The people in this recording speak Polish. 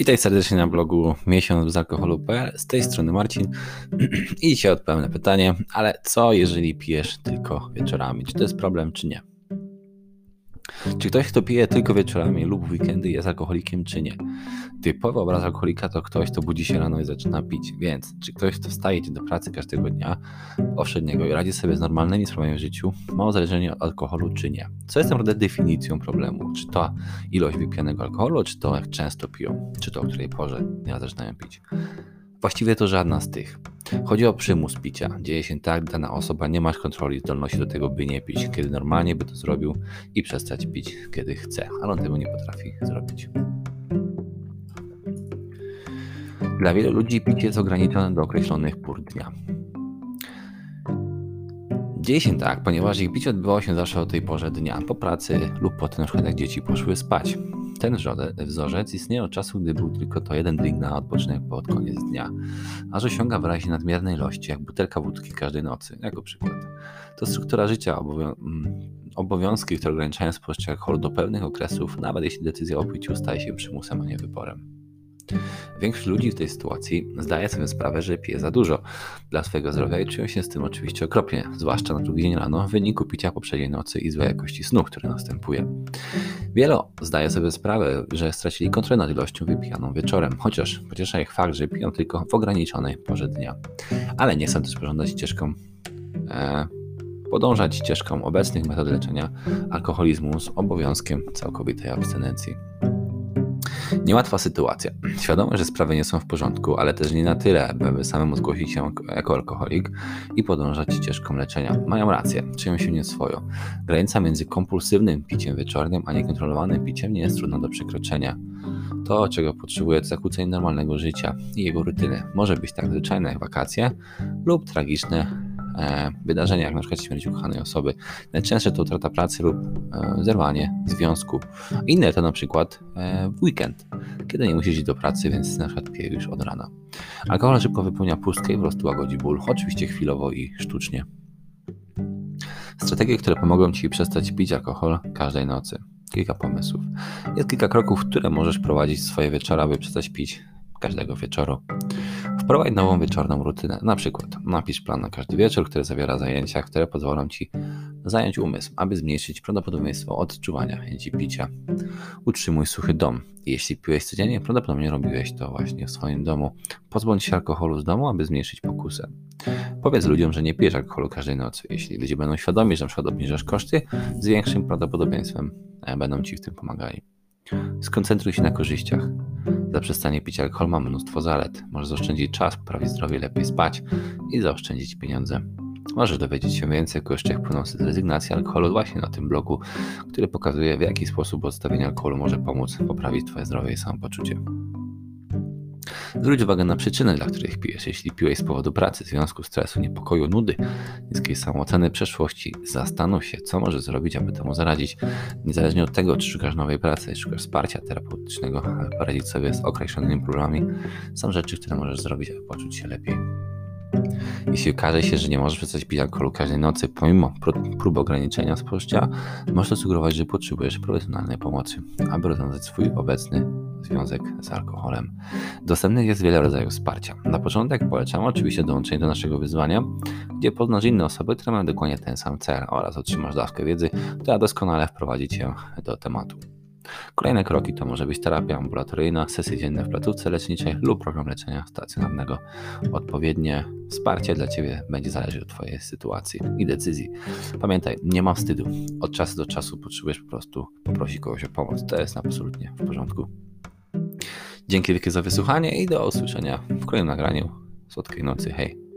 Witaj serdecznie na blogu miesiąc bez alkoholu.pl. Z tej strony Marcin i dzisiaj odpowiem na pytanie, ale co jeżeli pijesz tylko wieczorami? Czy to jest problem, czy nie? Czy ktoś, kto pije tylko wieczorami lub w weekendy jest alkoholikiem, czy nie? Typowy obraz alkoholika to ktoś, kto budzi się rano i zaczyna pić. Więc, czy ktoś, kto wstaje do pracy każdego dnia powszedniego i radzi sobie z normalnymi sprawami w życiu, ma uzależnienie od alkoholu, czy nie? Co jest naprawdę definicją problemu? Czy to ilość wypijanego alkoholu, czy to jak często piją? Czy to o której porze dnia zaczynają pić? Właściwie to żadna z tych. Chodzi o przymus picia. Dzieje się tak, dana osoba nie ma kontroli zdolności do tego, by nie pić, kiedy normalnie by to zrobił i przestać pić, kiedy chce, ale on tego nie potrafi zrobić. Dla wielu ludzi picie jest ograniczone do określonych pór dnia. Dzieje się tak, ponieważ ich picie odbywało się zawsze o tej porze dnia, po pracy lub po tym, jak dzieci poszły spać. Ten wzorzec istnieje od czasu, gdy był tylko to jeden drink na odpoczynek pod koniec dnia, aż osiąga w razie nadmiernej ilości, jak butelka wódki każdej nocy, jako przykład. To struktura życia, mm, obowiązki, które ograniczają spożycie alkoholu do pewnych okresów, nawet jeśli decyzja o piciu staje się przymusem, a nie wyborem. Większość ludzi w tej sytuacji zdaje sobie sprawę, że pije za dużo dla swojego zdrowia i czują się z tym oczywiście okropnie, zwłaszcza na drugi dzień rano w wyniku picia poprzedniej nocy i złej jakości snu, który następuje. Wielo zdaje sobie sprawę, że stracili kontrolę nad ilością wypijaną wieczorem, chociaż pociesza ich fakt, że piją tylko w ograniczonej porze dnia. Ale nie chcą też pożądać ścieżką e, podążać ścieżką obecnych metod leczenia alkoholizmu z obowiązkiem całkowitej abstynencji. Niełatwa sytuacja. Świadomość, że sprawy nie są w porządku, ale też nie na tyle, by samemu zgłosić się jako alkoholik i podążać ścieżką leczenia. Mają rację, czują się nieswojo. Granica między kompulsywnym piciem wieczornym, a niekontrolowanym piciem nie jest trudna do przekroczenia. To, czego potrzebuje, to zakłócenie normalnego życia i jego rutyny. Może być tak zwyczajne jak wakacje lub tragiczne E, wydarzenia, jak na przykład śmierć ukochanej osoby. Najczęstsze to utrata pracy lub e, zerwanie związku. Inne to na przykład e, w weekend, kiedy nie musisz iść do pracy, więc na przykład pije już od rana. Alkohol szybko wypełnia pustkę i po prostu łagodzi ból, oczywiście chwilowo i sztucznie. Strategie, które pomogą Ci przestać pić alkohol każdej nocy. Kilka pomysłów. Jest kilka kroków, które możesz prowadzić swoje wieczory, aby przestać pić każdego wieczoru. Wprowadź nową wieczorną rutynę. Na przykład napisz plan na każdy wieczór, który zawiera zajęcia, które pozwolą Ci zająć umysł, aby zmniejszyć prawdopodobieństwo odczuwania chęci picia. Utrzymuj suchy dom. Jeśli piłeś codziennie, prawdopodobnie robiłeś to właśnie w swoim domu. Pozbądź się alkoholu z domu, aby zmniejszyć pokusę. Powiedz ludziom, że nie pijesz alkoholu każdej nocy. Jeśli ludzie będą świadomi, że przykład obniżasz koszty, z większym prawdopodobieństwem e, będą Ci w tym pomagali. Skoncentruj się na korzyściach. Zaprzestanie picia alkohol ma mnóstwo zalet. Możesz zaoszczędzić czas, poprawić zdrowie, lepiej spać i zaoszczędzić pieniądze. Możesz dowiedzieć się więcej o korzyściach płynących z rezygnacji alkoholu właśnie na tym blogu, który pokazuje w jaki sposób odstawienie alkoholu może pomóc poprawić Twoje zdrowie i samopoczucie. Zwróć uwagę na przyczyny, dla których pijesz. Jeśli piłeś z powodu pracy, związku, stresu, niepokoju, nudy, niskiej samooceny, przeszłości, zastanów się, co możesz zrobić, aby temu zaradzić. Niezależnie od tego, czy szukasz nowej pracy, szukasz wsparcia terapeutycznego, aby poradzić sobie z określonymi problemami, są rzeczy, które możesz zrobić, aby poczuć się lepiej. Jeśli okaże się, że nie możesz przestać pić alkoholu każdej nocy, pomimo prób ograniczenia spożycia, możesz sugerować, że potrzebujesz profesjonalnej pomocy, aby rozwiązać swój obecny związek z alkoholem. Dostępnych jest wiele rodzajów wsparcia. Na początek polecam oczywiście dołączenie do naszego wyzwania, gdzie poznasz inne osoby, które mają dokładnie ten sam cel oraz otrzymasz dawkę wiedzy, która doskonale wprowadzi Cię do tematu. Kolejne kroki to może być terapia ambulatoryjna, sesje dzienne w placówce leczniczej lub program leczenia stacjonarnego. Odpowiednie wsparcie dla Ciebie będzie zależeć od Twojej sytuacji i decyzji. Pamiętaj, nie ma wstydu. Od czasu do czasu potrzebujesz po prostu poprosić kogoś o pomoc. To jest absolutnie w porządku. Dzięki wielkie za wysłuchanie i do usłyszenia w kolejnym nagraniu. Słodkiej nocy. Hej.